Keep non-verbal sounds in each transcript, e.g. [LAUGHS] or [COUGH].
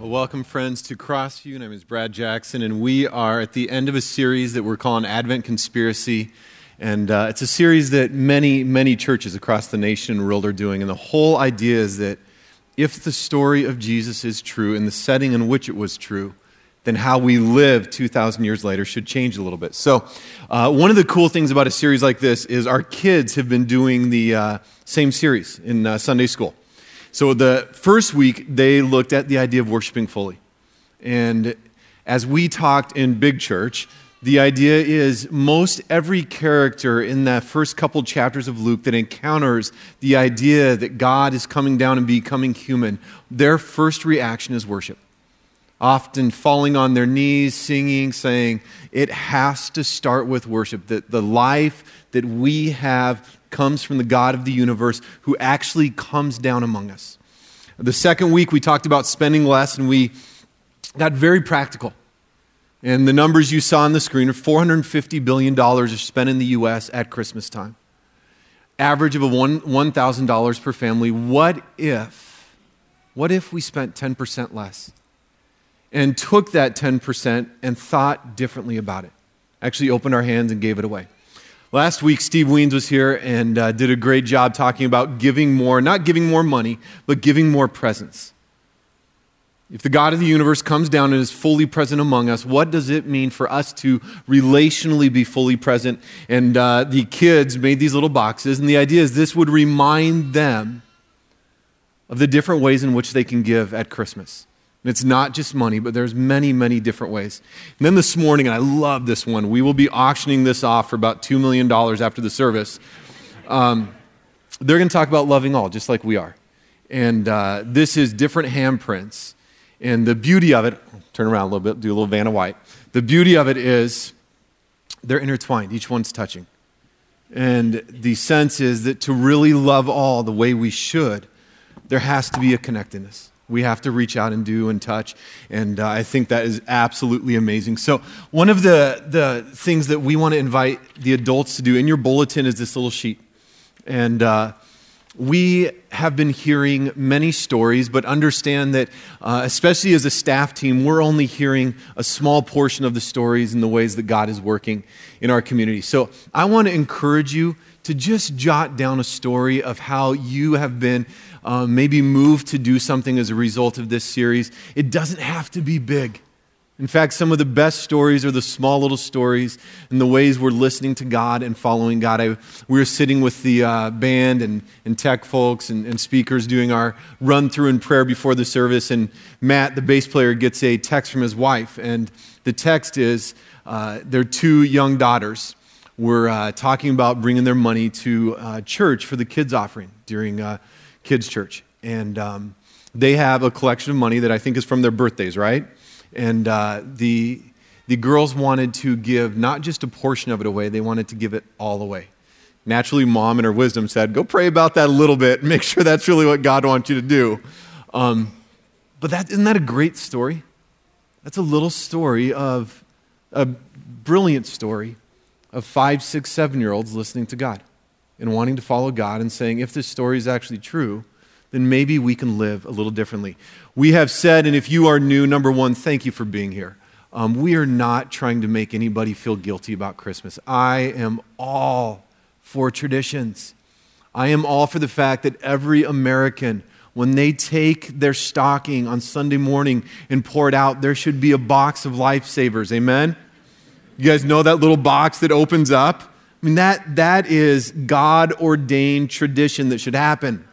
Well, welcome, friends, to Crossview. My name is Brad Jackson, and we are at the end of a series that we're calling Advent Conspiracy. And uh, it's a series that many, many churches across the nation and world are doing. And the whole idea is that if the story of Jesus is true in the setting in which it was true, then how we live 2,000 years later should change a little bit. So, uh, one of the cool things about a series like this is our kids have been doing the uh, same series in uh, Sunday school. So the first week, they looked at the idea of worshiping fully. And as we talked in Big Church, the idea is most every character in that first couple chapters of Luke that encounters the idea that God is coming down and becoming human, their first reaction is worship. Often falling on their knees, singing, saying, It has to start with worship. That the life that we have comes from the God of the universe who actually comes down among us. The second week, we talked about spending less, and we got very practical. And the numbers you saw on the screen are $450 billion are spent in the U.S. at Christmas time. Average of a $1,000 per family. What if, what if we spent 10% less and took that 10% and thought differently about it? Actually opened our hands and gave it away. Last week, Steve Weens was here and uh, did a great job talking about giving more, not giving more money, but giving more presence. If the God of the universe comes down and is fully present among us, what does it mean for us to relationally be fully present? And uh, the kids made these little boxes, and the idea is this would remind them of the different ways in which they can give at Christmas. And it's not just money, but there's many, many different ways. And then this morning, and I love this one, we will be auctioning this off for about $2 million after the service. Um, they're going to talk about loving all, just like we are. And uh, this is different handprints. And the beauty of it, turn around a little bit, do a little Vanna White. The beauty of it is they're intertwined, each one's touching. And the sense is that to really love all the way we should, there has to be a connectedness we have to reach out and do and touch. And uh, I think that is absolutely amazing. So, one of the, the things that we want to invite the adults to do in your bulletin is this little sheet. And uh, we have been hearing many stories, but understand that, uh, especially as a staff team, we're only hearing a small portion of the stories and the ways that God is working in our community. So, I want to encourage you to just jot down a story of how you have been um, maybe moved to do something as a result of this series. It doesn't have to be big. In fact, some of the best stories are the small little stories and the ways we're listening to God and following God. I, we were sitting with the uh, band and, and tech folks and, and speakers doing our run through in prayer before the service, and Matt, the bass player, gets a text from his wife. And the text is uh, their two young daughters were uh, talking about bringing their money to uh, church for the kids' offering during uh, kids' church. And um, they have a collection of money that I think is from their birthdays, right? And uh, the, the girls wanted to give not just a portion of it away, they wanted to give it all away. Naturally, mom in her wisdom said, Go pray about that a little bit, [LAUGHS] make sure that's really what God wants you to do. Um, but that, isn't that a great story? That's a little story of a brilliant story of five, six, seven year olds listening to God and wanting to follow God and saying, if this story is actually true, then maybe we can live a little differently. We have said, and if you are new, number one, thank you for being here. Um, we are not trying to make anybody feel guilty about Christmas. I am all for traditions. I am all for the fact that every American, when they take their stocking on Sunday morning and pour it out, there should be a box of lifesavers. Amen? You guys know that little box that opens up? I mean, that, that is God ordained tradition that should happen.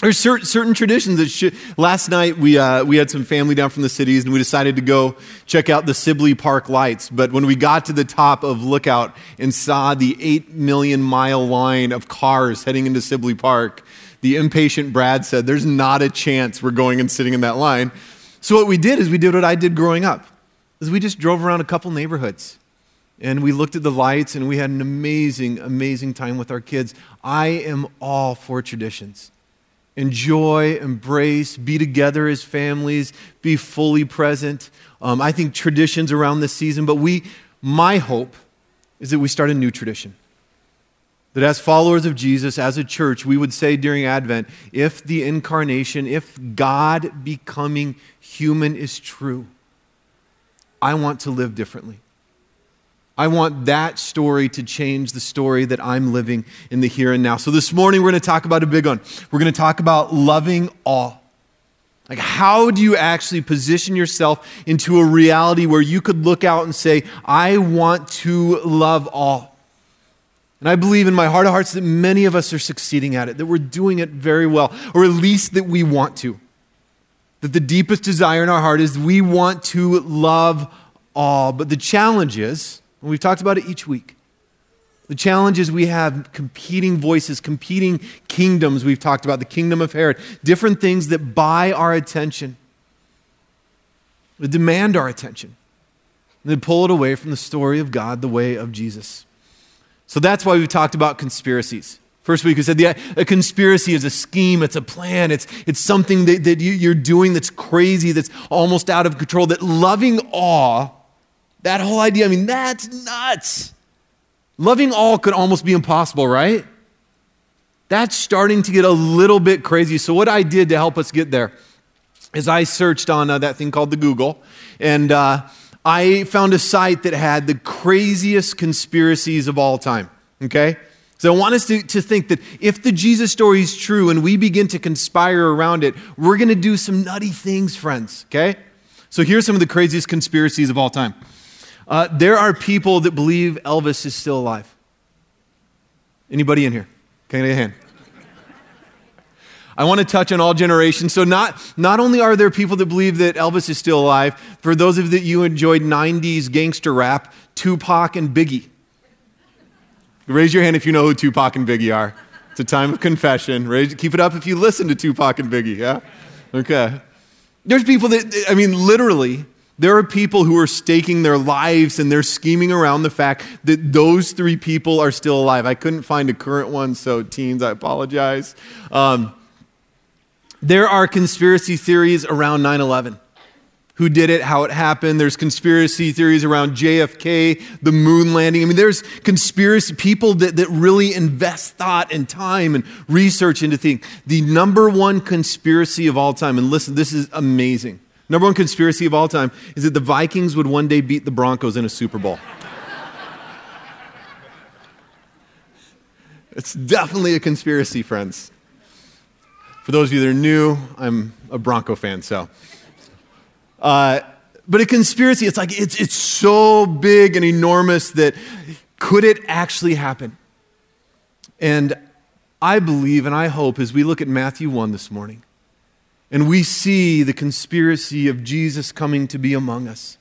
There's certain, certain traditions that should. Last night, we, uh, we had some family down from the cities and we decided to go check out the Sibley Park lights. But when we got to the top of Lookout and saw the 8 million mile line of cars heading into Sibley Park, the impatient Brad said, There's not a chance we're going and sitting in that line. So what we did is we did what I did growing up, is we just drove around a couple neighborhoods and we looked at the lights and we had an amazing, amazing time with our kids. I am all for traditions. Enjoy, embrace, be together as families, be fully present. Um, I think traditions around this season, but we, my hope is that we start a new tradition. That as followers of Jesus, as a church, we would say during Advent if the incarnation, if God becoming human is true, I want to live differently. I want that story to change the story that I'm living in the here and now. So this morning we're going to talk about a big one. We're going to talk about loving all. Like, how do you actually position yourself into a reality where you could look out and say, I want to love all? And I believe in my heart of hearts that many of us are succeeding at it, that we're doing it very well, or at least that we want to. That the deepest desire in our heart is we want to love all. But the challenge is, and we've talked about it each week, the challenge is we have competing voices, competing kingdoms. We've talked about the kingdom of Herod, different things that buy our attention, that demand our attention, that pull it away from the story of God, the way of Jesus. So that's why we've talked about conspiracies. First week we said a conspiracy is a scheme, it's a plan, it's, it's something that, that you, you're doing that's crazy, that's almost out of control, that loving awe, that whole idea, I mean, that's nuts. Loving all could almost be impossible, right? That's starting to get a little bit crazy. So, what I did to help us get there is I searched on uh, that thing called the Google, and uh, I found a site that had the craziest conspiracies of all time. Okay? So, I want us to, to think that if the Jesus story is true and we begin to conspire around it, we're to do some nutty things, friends. Okay? So, here's some of the craziest conspiracies of all time. Uh, there are people that believe Elvis is still alive. Anybody in here? Can I get a hand? I want to touch on all generations. So, not, not only are there people that believe that Elvis is still alive, for those of you that you enjoyed 90s gangster rap, Tupac and Biggie. Raise your hand if you know who Tupac and Biggie are. It's a time of confession. Raise, keep it up if you listen to Tupac and Biggie, yeah? Okay. There's people that, I mean, literally, there are people who are staking their lives and they're scheming around the fact that those three people are still alive. I couldn't find a current one, so teens, I apologize. Um, there are conspiracy theories around 9 11. Who did it, how it happened. There's conspiracy theories around JFK, the moon landing. I mean, there's conspiracy people that, that really invest thought and time and research into things. The number one conspiracy of all time, and listen, this is amazing Number one conspiracy of all time is that the Vikings would one day beat the Broncos in a Super Bowl. it's definitely a conspiracy, friends. For those of you that are new, I'm a Bronco fan, so. Uh, but a conspiracy, it's like it's, it's so big and enormous that could it actually happen? And I believe and I hope as we look at Matthew 1 this morning, and we see the conspiracy of Jesus coming to be among us,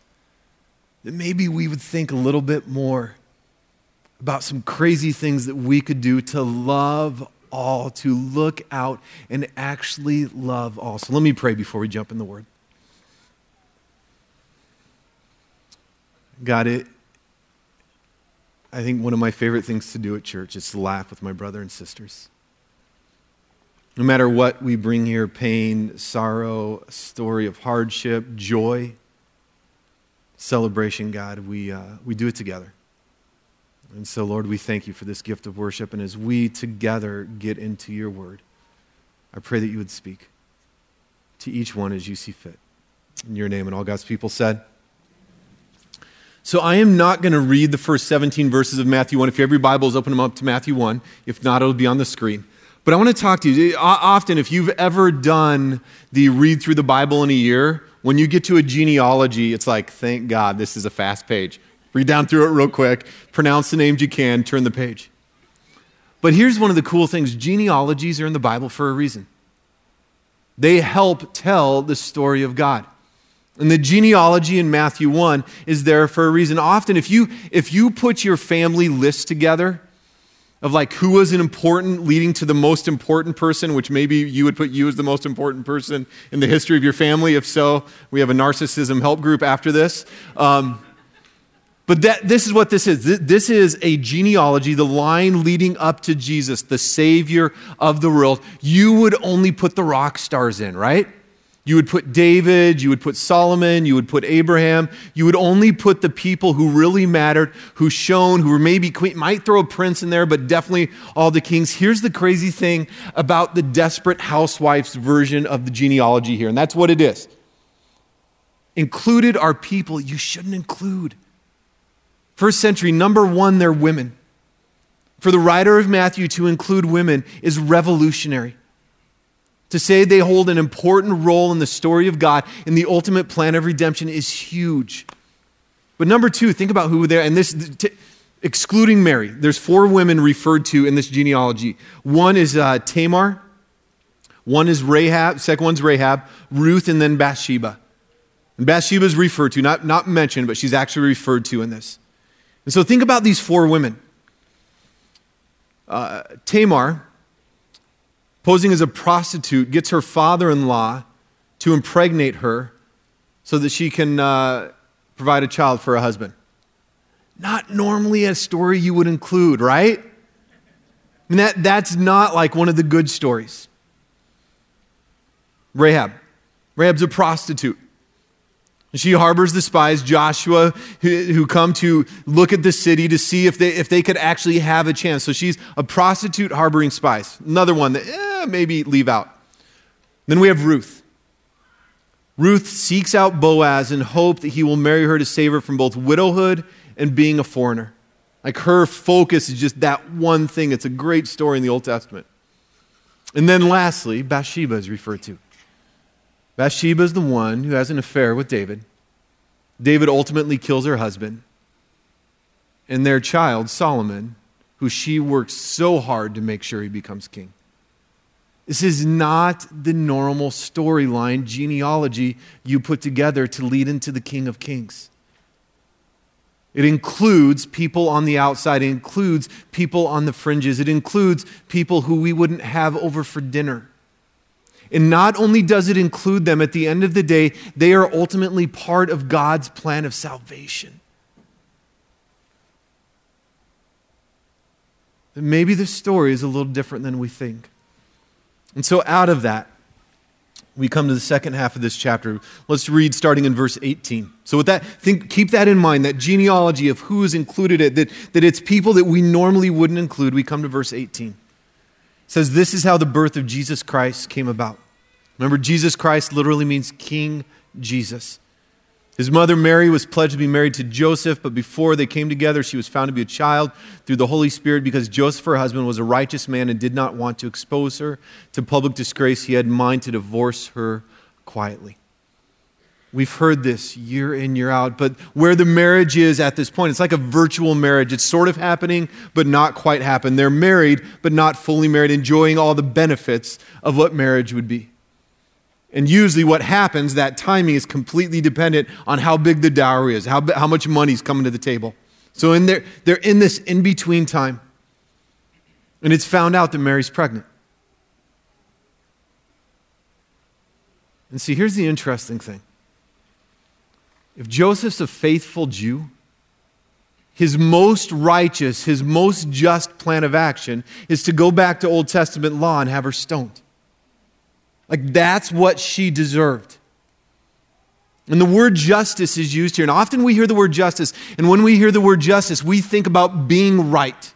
that maybe we would think a little bit more about some crazy things that we could do to love all, to look out and actually love all. So let me pray before we jump in the Word. God, it, I think one of my favorite things to do at church is to laugh with my brother and sisters. No matter what we bring here pain, sorrow, story of hardship, joy, celebration, God, we, uh, we do it together. And so, Lord, we thank you for this gift of worship. And as we together get into your word, I pray that you would speak to each one as you see fit. In your name, and all God's people said. So I am not going to read the first 17 verses of Matthew 1. If you have your Bibles, open them up to Matthew 1. If not, it'll be on the screen. But I want to talk to you. Often, if you've ever done the read through the Bible in a year, when you get to a genealogy, it's like, thank God this is a fast page. Read down through it real quick, pronounce the names you can, turn the page. But here's one of the cool things genealogies are in the Bible for a reason. They help tell the story of God. And the genealogy in Matthew 1 is there for a reason. Often, if you, if you put your family list together, of like who was an important leading to the most important person which maybe you would put you as the most important person in the history of your family. If so we have a narcissism help group after this. Um, but that, this is what this is. This is a genealogy the line leading up to jesus the savior of the world. You would only put the rock stars in right You would put David, you would put Solomon, you would put Abraham. You would only put the people who really mattered, who shone, who were maybe queen, might throw a prince in there, but definitely all the kings. Here's the crazy thing about the desperate housewife's version of the genealogy here, and that's what it is. Included are people you shouldn't include. First century, number one, they're women. For the writer of Matthew to include women is revolutionary. To say they hold an important role in the story of God in the ultimate plan of redemption is huge. But number two, think about who they're, and this, t- excluding Mary, there's four women referred to in this genealogy. One is uh, Tamar, one is Rahab, second one's Rahab, Ruth, and then Bathsheba. And Bathsheba is referred to, not, not mentioned, but she's actually referred to in this. And so think about these four women. Uh, Tamar, posing as a prostitute, gets her father in law to impregnate her so that she can uh, provide a child for a husband. Not normally a story you would include, right? I mean, that, that's not like one of the good stories. Rahab. Rahab's a prostitute. She harbors the spies, Joshua, who, who, come to look at the city to see if they, if they could actually have a chance. So she's a prostitute harboring spies. Another one that eh, maybe leave out. Then we have Ruth. Ruth seeks out Boaz in hope that he will marry her to save her from both widowhood and being a foreigner. Like her focus is just that one thing. It's a great story in the Old Testament. And then lastly, Bathsheba is referred to. Bathsheba is the one who has an affair with David. David ultimately kills her husband. And their child, Solomon, who she works so hard to make sure he becomes king. This is not the normal storyline, genealogy you put together to lead into the King of Kings. It includes people on the outside, it includes people on the fringes, it includes people who we wouldn't have over for dinner. And not only does it include them, at the end of the day, they are ultimately part of God's plan of salvation. maybe the story is a little different than we think. And so, out of that, we come to the second half of this chapter. Let's read starting in verse 18. So, with that, think, keep that in mind that genealogy of who is included, it, that, that it's people that we normally wouldn't include. We come to verse 18 says this is how the birth of Jesus Christ came about. Remember, Jesus Christ literally means King Jesus. His mother Mary was pledged to be married to Joseph, but before they came together, she was found to be a child through the Holy Spirit because Joseph, her husband, was a righteous man and did not want to expose her to public disgrace. He had in mind to divorce her quietly. We've heard this year in, year out, but where the marriage is at this point, it's like a virtual marriage. It's sort of happening, but not quite happened. They're married, but not fully married, enjoying all the benefits of what marriage would be. And usually, what happens, that timing is completely dependent on how big the dowry is, how, how much money is coming to the table. So in there, they're in this in between time. And it's found out that Mary's pregnant. And see, here's the interesting thing if Joseph's a faithful Jew, his most righteous, his most just plan of action is to go back to Old Testament law and have her stoned. Like that's what she deserved. And the word justice is used here. And often we hear the word justice, and when we hear the word justice, we think about being right.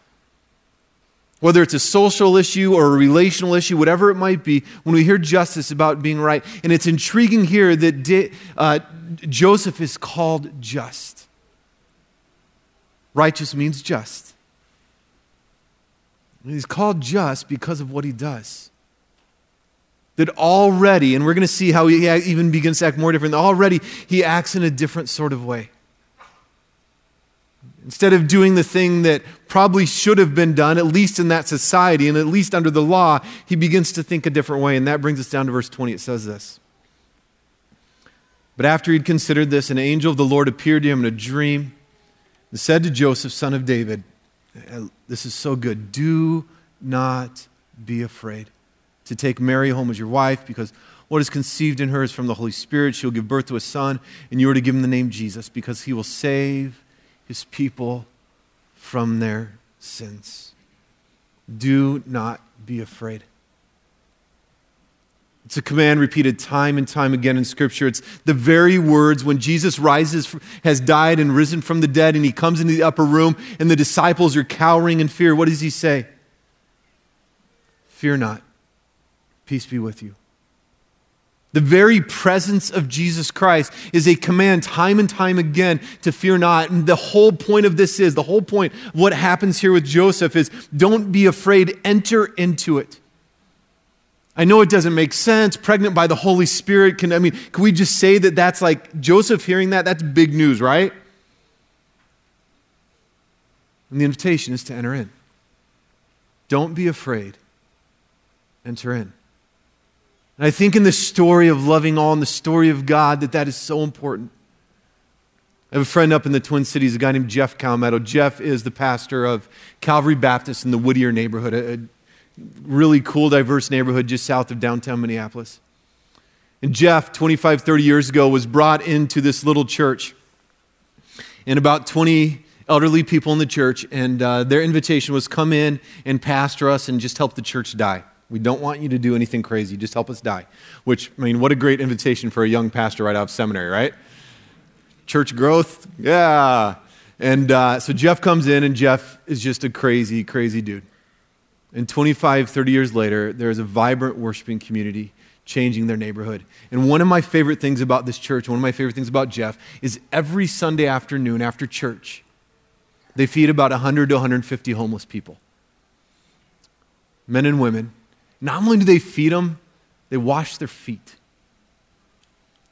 Whether it's a social issue or a relational issue, whatever it might be, when we hear justice about being right. And it's intriguing here that uh, Joseph is called just. Righteous means just. And he's called just because of what he does. That already, and we're going to see how he even begins to act more different, already he acts in a different sort of way. Instead of doing the thing that probably should have been done, at least in that society and at least under the law, he begins to think a different way. And that brings us down to verse 20. It says this but after he'd considered this, an angel of the Lord appeared to him in a dream and said to Joseph, son of David, uh, This is so good. Do not be afraid to take Mary home as your wife, because what is conceived in her is from the Holy Spirit. She'll give birth to a son, and you are to give him the name Jesus, because he will save his people from their sins. Do not be afraid. It's a command repeated time and time again in Scripture. It's the very words when Jesus rises, has died and risen from the dead, and he comes into the upper room, and the disciples are cowering in fear. What does he say? Fear not. Peace be with you. The very presence of Jesus Christ is a command time and time again to fear not. And the whole point of this is the whole point of what happens here with Joseph is don't be afraid, enter into it. I know it doesn't make sense. Pregnant by the Holy Spirit can, I mean, can we just say that that's like Joseph hearing that? That's big news, right? And the invitation is to enter in. Don't be afraid, enter in. And I think in the story of loving all and the story of God that that is so important. I have a friend up in the Twin Cities, a guy named Jeff Calmetto. Jeff is the pastor of Calvary Baptist in the Whittier neighborhood, a, really cool, diverse neighborhood just south of downtown Minneapolis. And Jeff, 25, 30 years ago, was brought into this little church. And about 20 elderly people in the church, and uh, their invitation was come in and pastor us and just help the church die. We don't want you to do anything crazy, just help us die. Which, I mean, what a great invitation for a young pastor right out of seminary, right? Church growth, yeah. And uh, so Jeff comes in, and Jeff is just a crazy, crazy dude. And 25, 30 years later, there is a vibrant worshiping community changing their neighborhood. And one of my favorite things about this church, one of my favorite things about Jeff, is every Sunday afternoon after church, they feed about 100 to 150 homeless people men and women. Not only do they feed them, they wash their feet.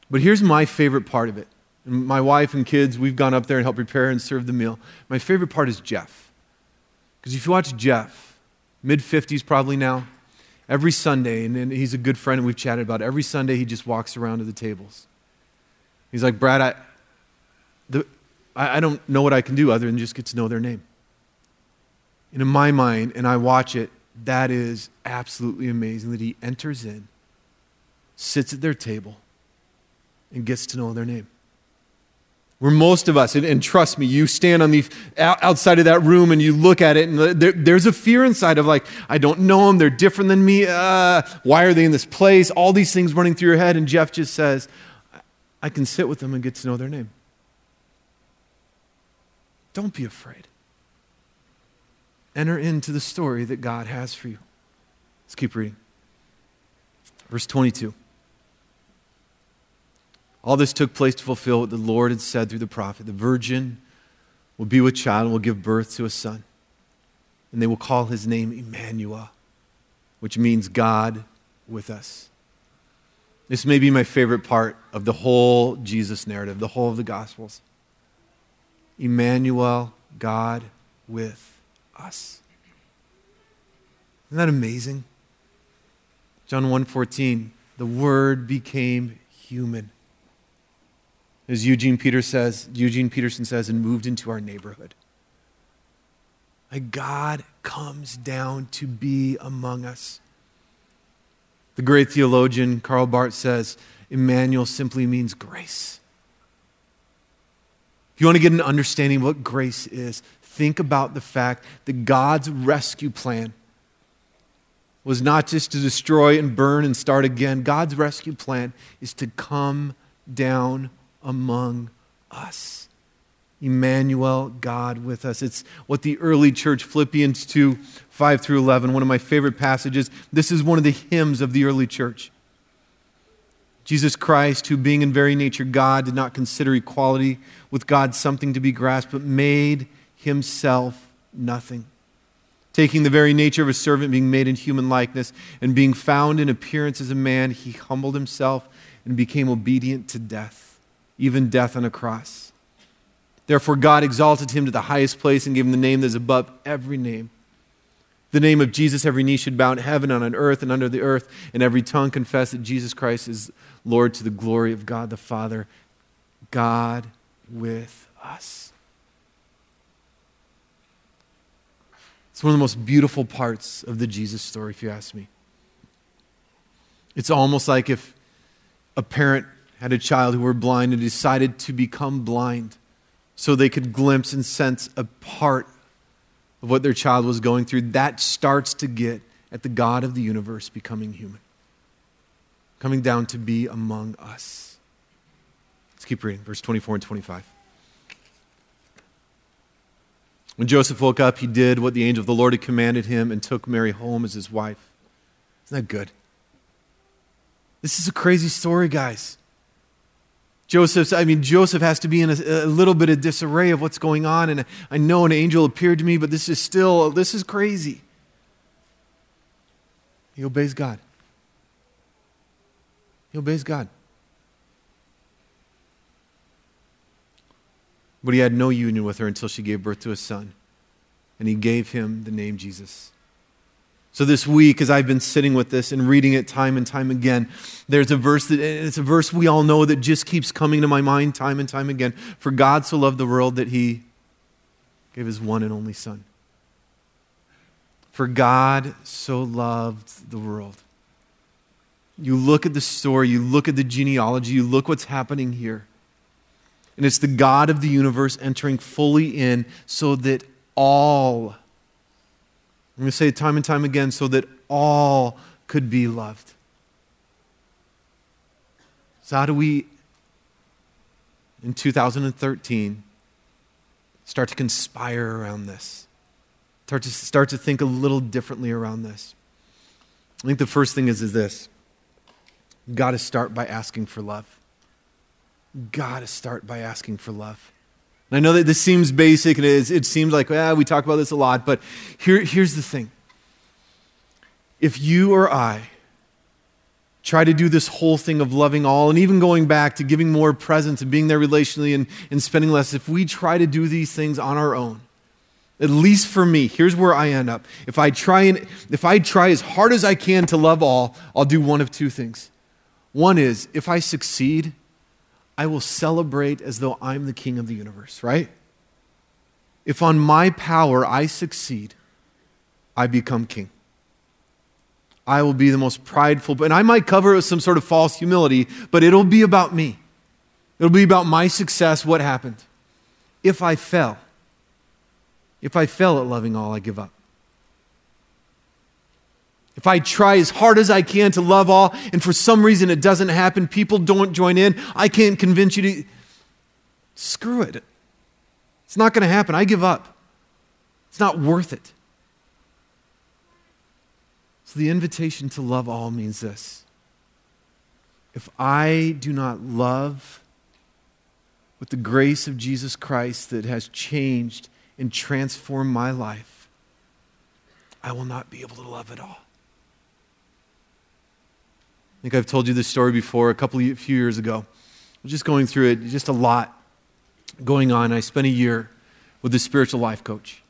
But here's my favorite part of it. My wife and kids, we've gone up there and helped prepare and serve the meal. My favorite part is Jeff. Because if you watch Jeff, mid 50s probably now. Every Sunday, and, and he's a good friend, and we've chatted about it. Every Sunday, he just walks around to the tables. He's like, Brad, I, the, I, I don't know what I can do other than just get to know their name. And in my mind, and I watch it, that is absolutely amazing that he enters in, sits at their table, and gets to know their name. Where most of us, and, and, trust me, you stand on the outside of that room and you look at it, and there, there's a fear inside of like, I don't know them, they're different than me. Uh, why are they in this place? All these things running through your head, and Jeff just says, I can sit with them and get to know their name. Don't be afraid. Enter into the story that God has for you. Let's keep reading. Verse 22. All this took place to fulfill what the Lord had said through the prophet. The virgin will be with child and will give birth to a son. And they will call his name Emmanuel, which means God with us. This may be my favorite part of the whole Jesus narrative, the whole of the Gospels. Emmanuel, God with us. Isn't that amazing? John 1:14, the word became human as Eugene, Peter says, Eugene Peterson says, and moved into our neighborhood. Like God comes down to be among us. The great theologian Karl Barth says, Emmanuel simply means grace. If you want to get an understanding of what grace is, think about the fact that God's rescue plan was not just to destroy and burn and start again. God's rescue plan is to come down among us. Emmanuel, God with us. It's what the early church, Philippians 2 5 through 11, one of my favorite passages. This is one of the hymns of the early church. Jesus Christ, who being in very nature God, did not consider equality with God something to be grasped, but made himself nothing. Taking the very nature of a servant, being made in human likeness, and being found in appearance as a man, he humbled himself and became obedient to death even death on a cross. Therefore, God exalted him to the highest place and gave him the name that is above every name. The name of Jesus, every knee should bow in heaven and on earth and under the earth, and every tongue confess that Jesus Christ is Lord to the glory of God the Father. God with us. It's one of the most beautiful parts of the Jesus story, if you ask me. It's almost like if a parent had a child who were blind and decided to become blind so they could glimpse and sense a part of what their child was going through. That starts to get at the God of the universe becoming human. coming down to be among us. Let's keep reading, verse 24 and 25. When Joseph woke up, he did what the angel of the Lord had commanded him and took Mary home as his wife. Isn't that good? This is a crazy story, guys. Joseph, I mean, Joseph has to be in a, a, little bit of disarray of what's going on. And I know an angel appeared to me, but this is still, this is crazy. He obeys God. He obeys God. But he had no union with her until she gave birth to a son. And he gave him the name Jesus. So this week, as I've been sitting with this and reading it time and time again, there's a verse that it's a verse we all know that just keeps coming to my mind time and time again. For God so loved the world that he gave his one and only son. For God so loved the world. You look at the story, you look at the genealogy, you look what's happening here. And it's the God of the universe entering fully in so that all, I'm going to say it time and time again, so that all could be loved. So, how do we, in 2013, start to conspire around this? Start to, start to think a little differently around this? I think the first thing is, is this. You've got to start by asking for love got to start by asking for love. And I know that this seems basic and it, is, it seems like ah, we talk about this a lot, but here, here's the thing. If you or I try to do this whole thing of loving all and even going back to giving more presence and being there relationally and, and spending less, if we try to do these things on our own, at least for me, here's where I end up. If I try and if I try as hard as I can to love all, I'll do one of two things. One is if I succeed, I will celebrate as though I'm the king of the universe, right? If on my power I succeed, I become king. I will be the most prideful, and I might cover it with some sort of false humility, but it'll be about me. It'll be about my success, what happened. If I fell, if I fell at loving all, I give up. If I try as hard as I can to love all, and for some reason it doesn't happen, people don't join in, I can't convince you to. Screw it. It's not going to happen. I give up. It's not worth it. So the invitation to love all means this if I do not love with the grace of Jesus Christ that has changed and transformed my life, I will not be able to love at all. I think I've told you this story before a couple of few years ago. Just going through it, just a lot going on. I spent a year with a spiritual life coach.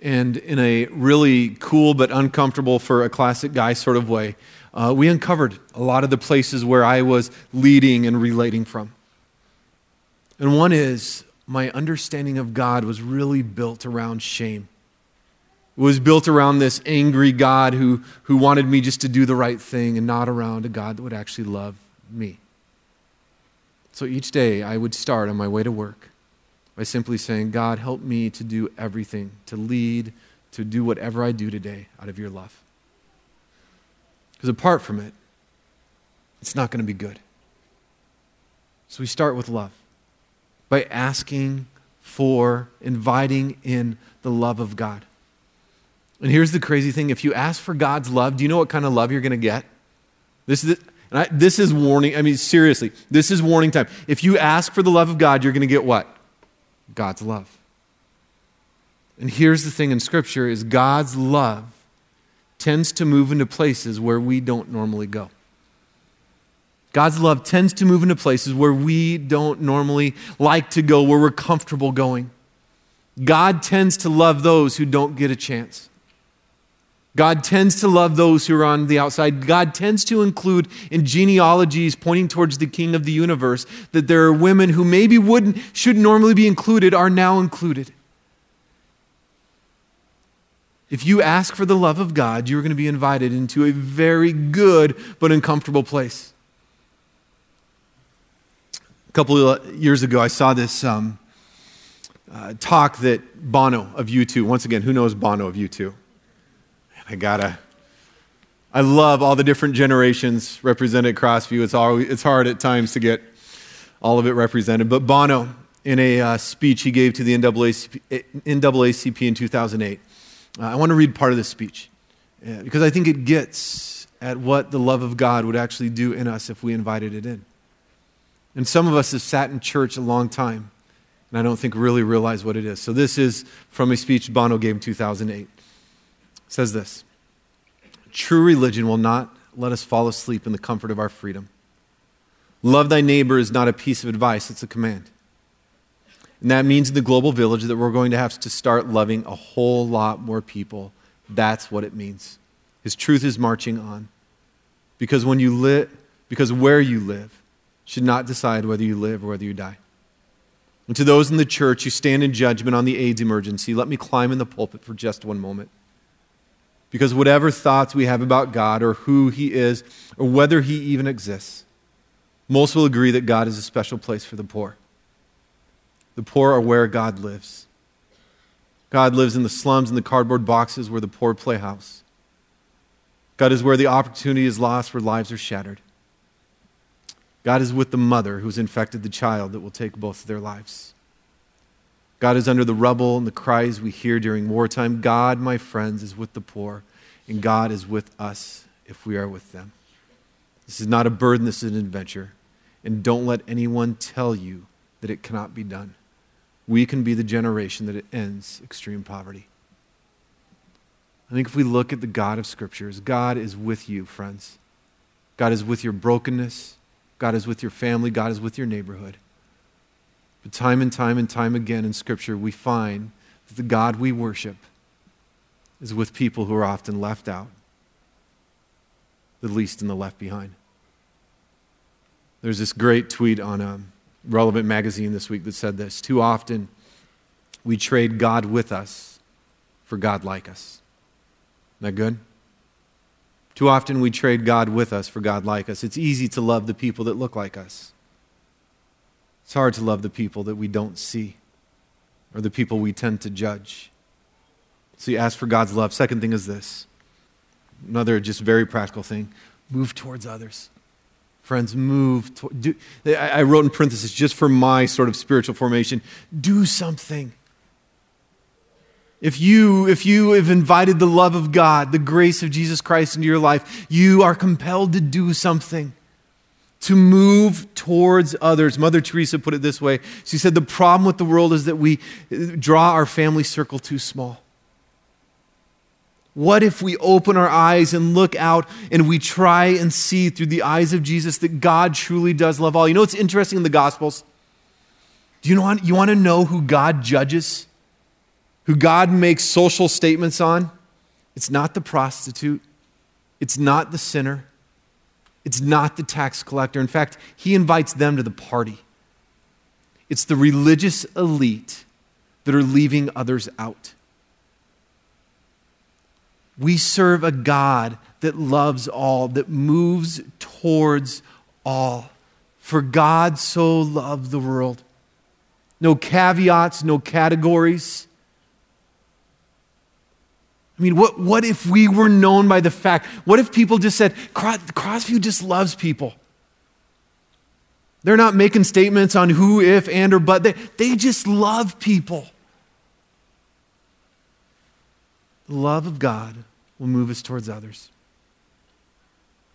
And in a really cool but uncomfortable for a classic guy sort of way, uh, we uncovered a lot of the places where I was leading and relating from. And one is my understanding of God was really built around shame was built around this angry God who, who wanted me just to do the right thing and not around a God that would actually love me. So each day I would start on my way to work by simply saying, God, help me to do everything, to lead, to do whatever I do today out of your love. Because apart from it, it's not going to be good. So we start with love by asking for, inviting in the love of God. And here's the crazy thing if you ask for God's love, do you know what kind of love you're going to get? This is, I, this is warning. I mean, seriously, this is warning time. If you ask for the love of God, you're going to get what? God's love. And here's the thing in Scripture is God's love tends to move into places where we don't normally go. God's love tends to move into places where we don't normally like to go, where we're comfortable going. God tends to love those who don't get a chance. God tends to love those who are on the outside. God tends to include in genealogies pointing towards the king of the universe that there are women who maybe wouldn't, should normally be included, are now included. If you ask for the love of God, you're going to be invited into a very good but uncomfortable place. A couple of years ago, I saw this um, uh, talk that Bono of U2, once again, who knows Bono of U2? I gotta, I love all the different generations represented at Crossview. It's, all, it's hard at times to get all of it represented. But Bono, in a uh, speech he gave to the NAACP, NAACP in 2008, uh, I want to read part of this speech uh, because I think it gets at what the love of God would actually do in us if we invited it in. And some of us have sat in church a long time, and I don't think really realize what it is. So this is from a speech Bono gave in 2008. Says this True religion will not let us fall asleep in the comfort of our freedom. Love thy neighbor is not a piece of advice, it's a command. And that means in the global village that we're going to have to start loving a whole lot more people. That's what it means. His truth is marching on. Because when you live, because where you live should not decide whether you live or whether you die. And to those in the church who stand in judgment on the AIDS emergency, let me climb in the pulpit for just one moment. Because whatever thoughts we have about God or who He is or whether He even exists, most will agree that God is a special place for the poor. The poor are where God lives. God lives in the slums and the cardboard boxes where the poor play house. God is where the opportunity is lost, where lives are shattered. God is with the mother who's infected the child that will take both of their lives. God is under the rubble and the cries we hear during wartime. God, my friends, is with the poor, and God is with us if we are with them. This is not a burden, this is an adventure. And don't let anyone tell you that it cannot be done. We can be the generation that ends extreme poverty. I think if we look at the God of Scriptures, God is with you, friends. God is with your brokenness. God is with your family. God is with your neighborhood. But time and time and time again in Scripture, we find that the God we worship is with people who are often left out, the least and the left behind. There's this great tweet on a Relevant magazine this week that said this Too often we trade God with us for God like us. Isn't that good? Too often we trade God with us for God like us. It's easy to love the people that look like us. It's hard to love the people that we don't see or the people we tend to judge. So you ask for God's love. Second thing is this another just very practical thing move towards others. Friends, move. To, do, I wrote in parentheses just for my sort of spiritual formation do something. If you, if you have invited the love of God, the grace of Jesus Christ into your life, you are compelled to do something to move towards others. Mother Teresa put it this way She said, The problem with the world is that we uh, draw our family circle too small. What if we open our eyes and look out and we try and see through the eyes of Jesus that God truly does love all? You know what's interesting in the Gospels? Do you, know, you want to know who God judges? Who God makes social statements on? It's not the prostitute, it's not the sinner, it's not the tax collector. In fact, he invites them to the party. It's the religious elite that are leaving others out. We serve a God that loves all, that moves towards all. For God so loved the world. No caveats, no categories. I mean, what, what if we were known by the fact? What if people just said, Crossview just loves people? They're not making statements on who, if, and, or but. They, they just love people. The love of God will move us towards others.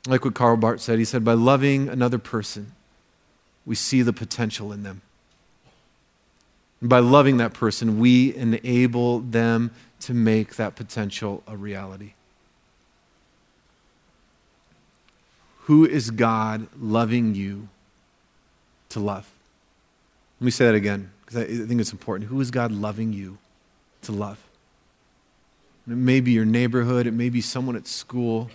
Like what Karl Barth said, he said, by loving another person, we see the potential in them. By loving that person, we enable them to make that potential a reality. Who is God loving you to love? Let me say that again because I think it's important. Who is God loving you to love? It may be your neighborhood, it may be someone at school.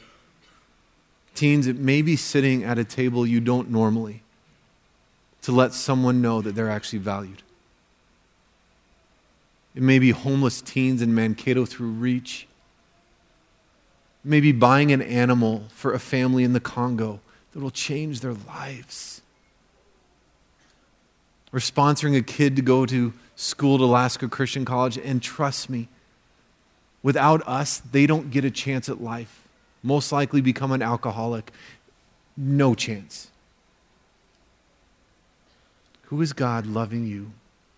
Teens, it may be sitting at a table you don't normally to let someone know that they're actually valued. It may be homeless teens in Mankato through Reach. It may be buying an animal for a family in the Congo that will change their lives. Or sponsoring a kid to go to school at Alaska Christian College. And trust me, Without us, they don't get a chance at life. most likely become an alcoholic. No chance. Who is God loving you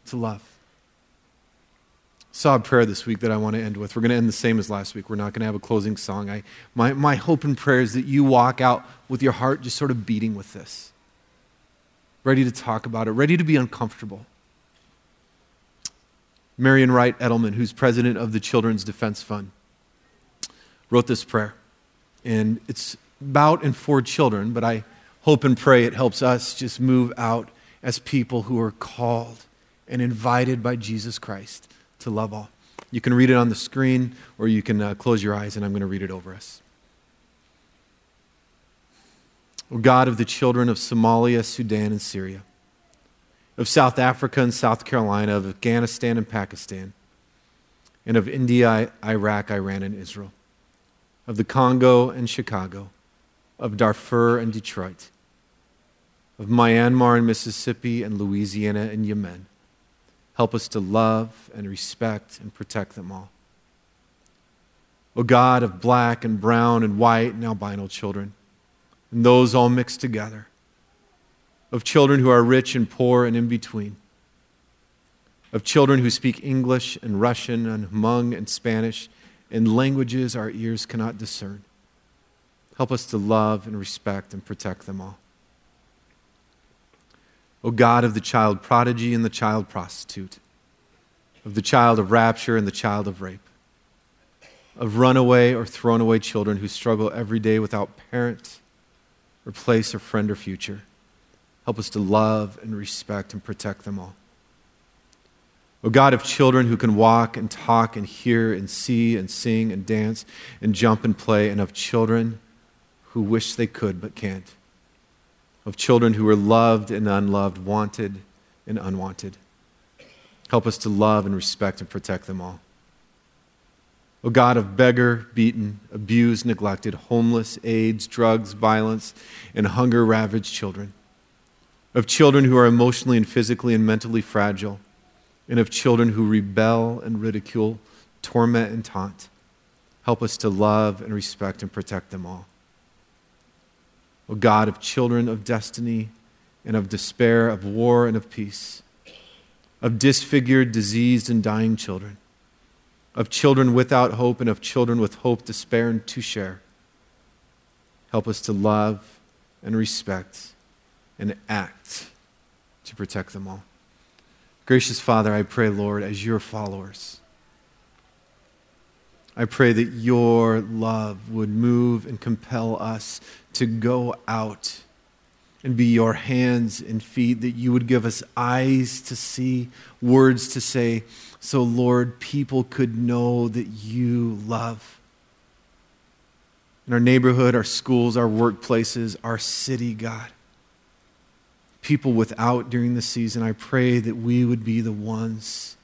to love? Saw a prayer this week that I want to end with. We're going to end the same as last week. We're not going to have a closing song. I, my, my hope and prayer is that you walk out with your heart just sort of beating with this, ready to talk about it, ready to be uncomfortable. Marian Wright Edelman, who's president of the Children's Defense Fund, wrote this prayer. And it's about and for children, but I hope and pray it helps us just move out as people who are called and invited by Jesus Christ to love all. You can read it on the screen, or you can uh, close your eyes, and I'm going to read it over us. O God of the children of Somalia, Sudan, and Syria, of South Africa and South Carolina, of Afghanistan and Pakistan, and of India, Iraq, Iran, and Israel, of the Congo and Chicago, of Darfur and Detroit of Myanmar and Mississippi and Louisiana and Yemen. Help us to love and respect and protect them all. O God of black and brown and white and albino children, and those all mixed together, of children who are rich and poor and in between, of children who speak English and Russian and Hmong and Spanish and languages our ears cannot discern. Help us to love and respect and protect them all. O God of the child prodigy and the child prostitute, of the child of rapture and the child of rape, of runaway or thrown away children who struggle every day without parent or place or friend or future. Help us to love and respect and protect them all. O God of children who can walk and talk and hear and see and sing and dance and jump and play, and of children who wish they could but can't of children who are loved and unloved, wanted and unwanted. Help us to love and respect and protect them all. O God of beggar, beaten, abused, neglected, homeless, AIDS, drugs, violence, and hunger ravaged children, of children who are emotionally and physically and mentally fragile, and of children who rebel and ridicule, torment and taunt, help us to love and respect and protect them all. O God of children of destiny and of despair, of war and of peace, of disfigured, diseased, and dying children, of children without hope and of children with hope, despair, and to share. Help us to love and respect and act to protect them all. Gracious Father, I pray, Lord, as your followers, I pray that your love would move and compel us to go out and be your hands and feet, that you would give us eyes to see, words to say, so, Lord, people could know that you love. In our neighborhood, our schools, our workplaces, our city, God. People without during the season, I pray that we would be the ones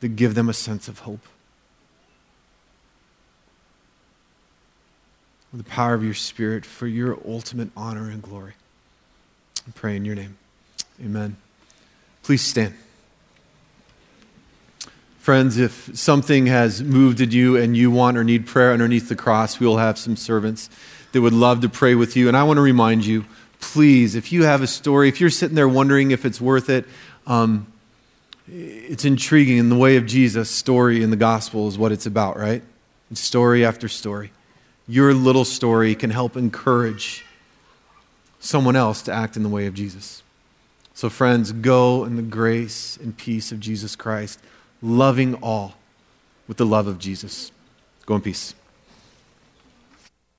that give them a sense of hope. The power of your Spirit for your ultimate honor and glory. I pray in your name. Amen. Please stand. Friends, if something has moved at you and you want or need prayer underneath the cross, we will have some servants that would love to pray with you. And I want to remind you, please, if you have a story, if you're sitting there wondering if it's worth it, um, it's intriguing in the way of Jesus. Story in the gospel is what it's about, right? Story after story your little story can help encourage someone else to act in the way of Jesus. So, friends, go in the grace and peace of Jesus Christ, loving all with the love of Jesus. Go in peace.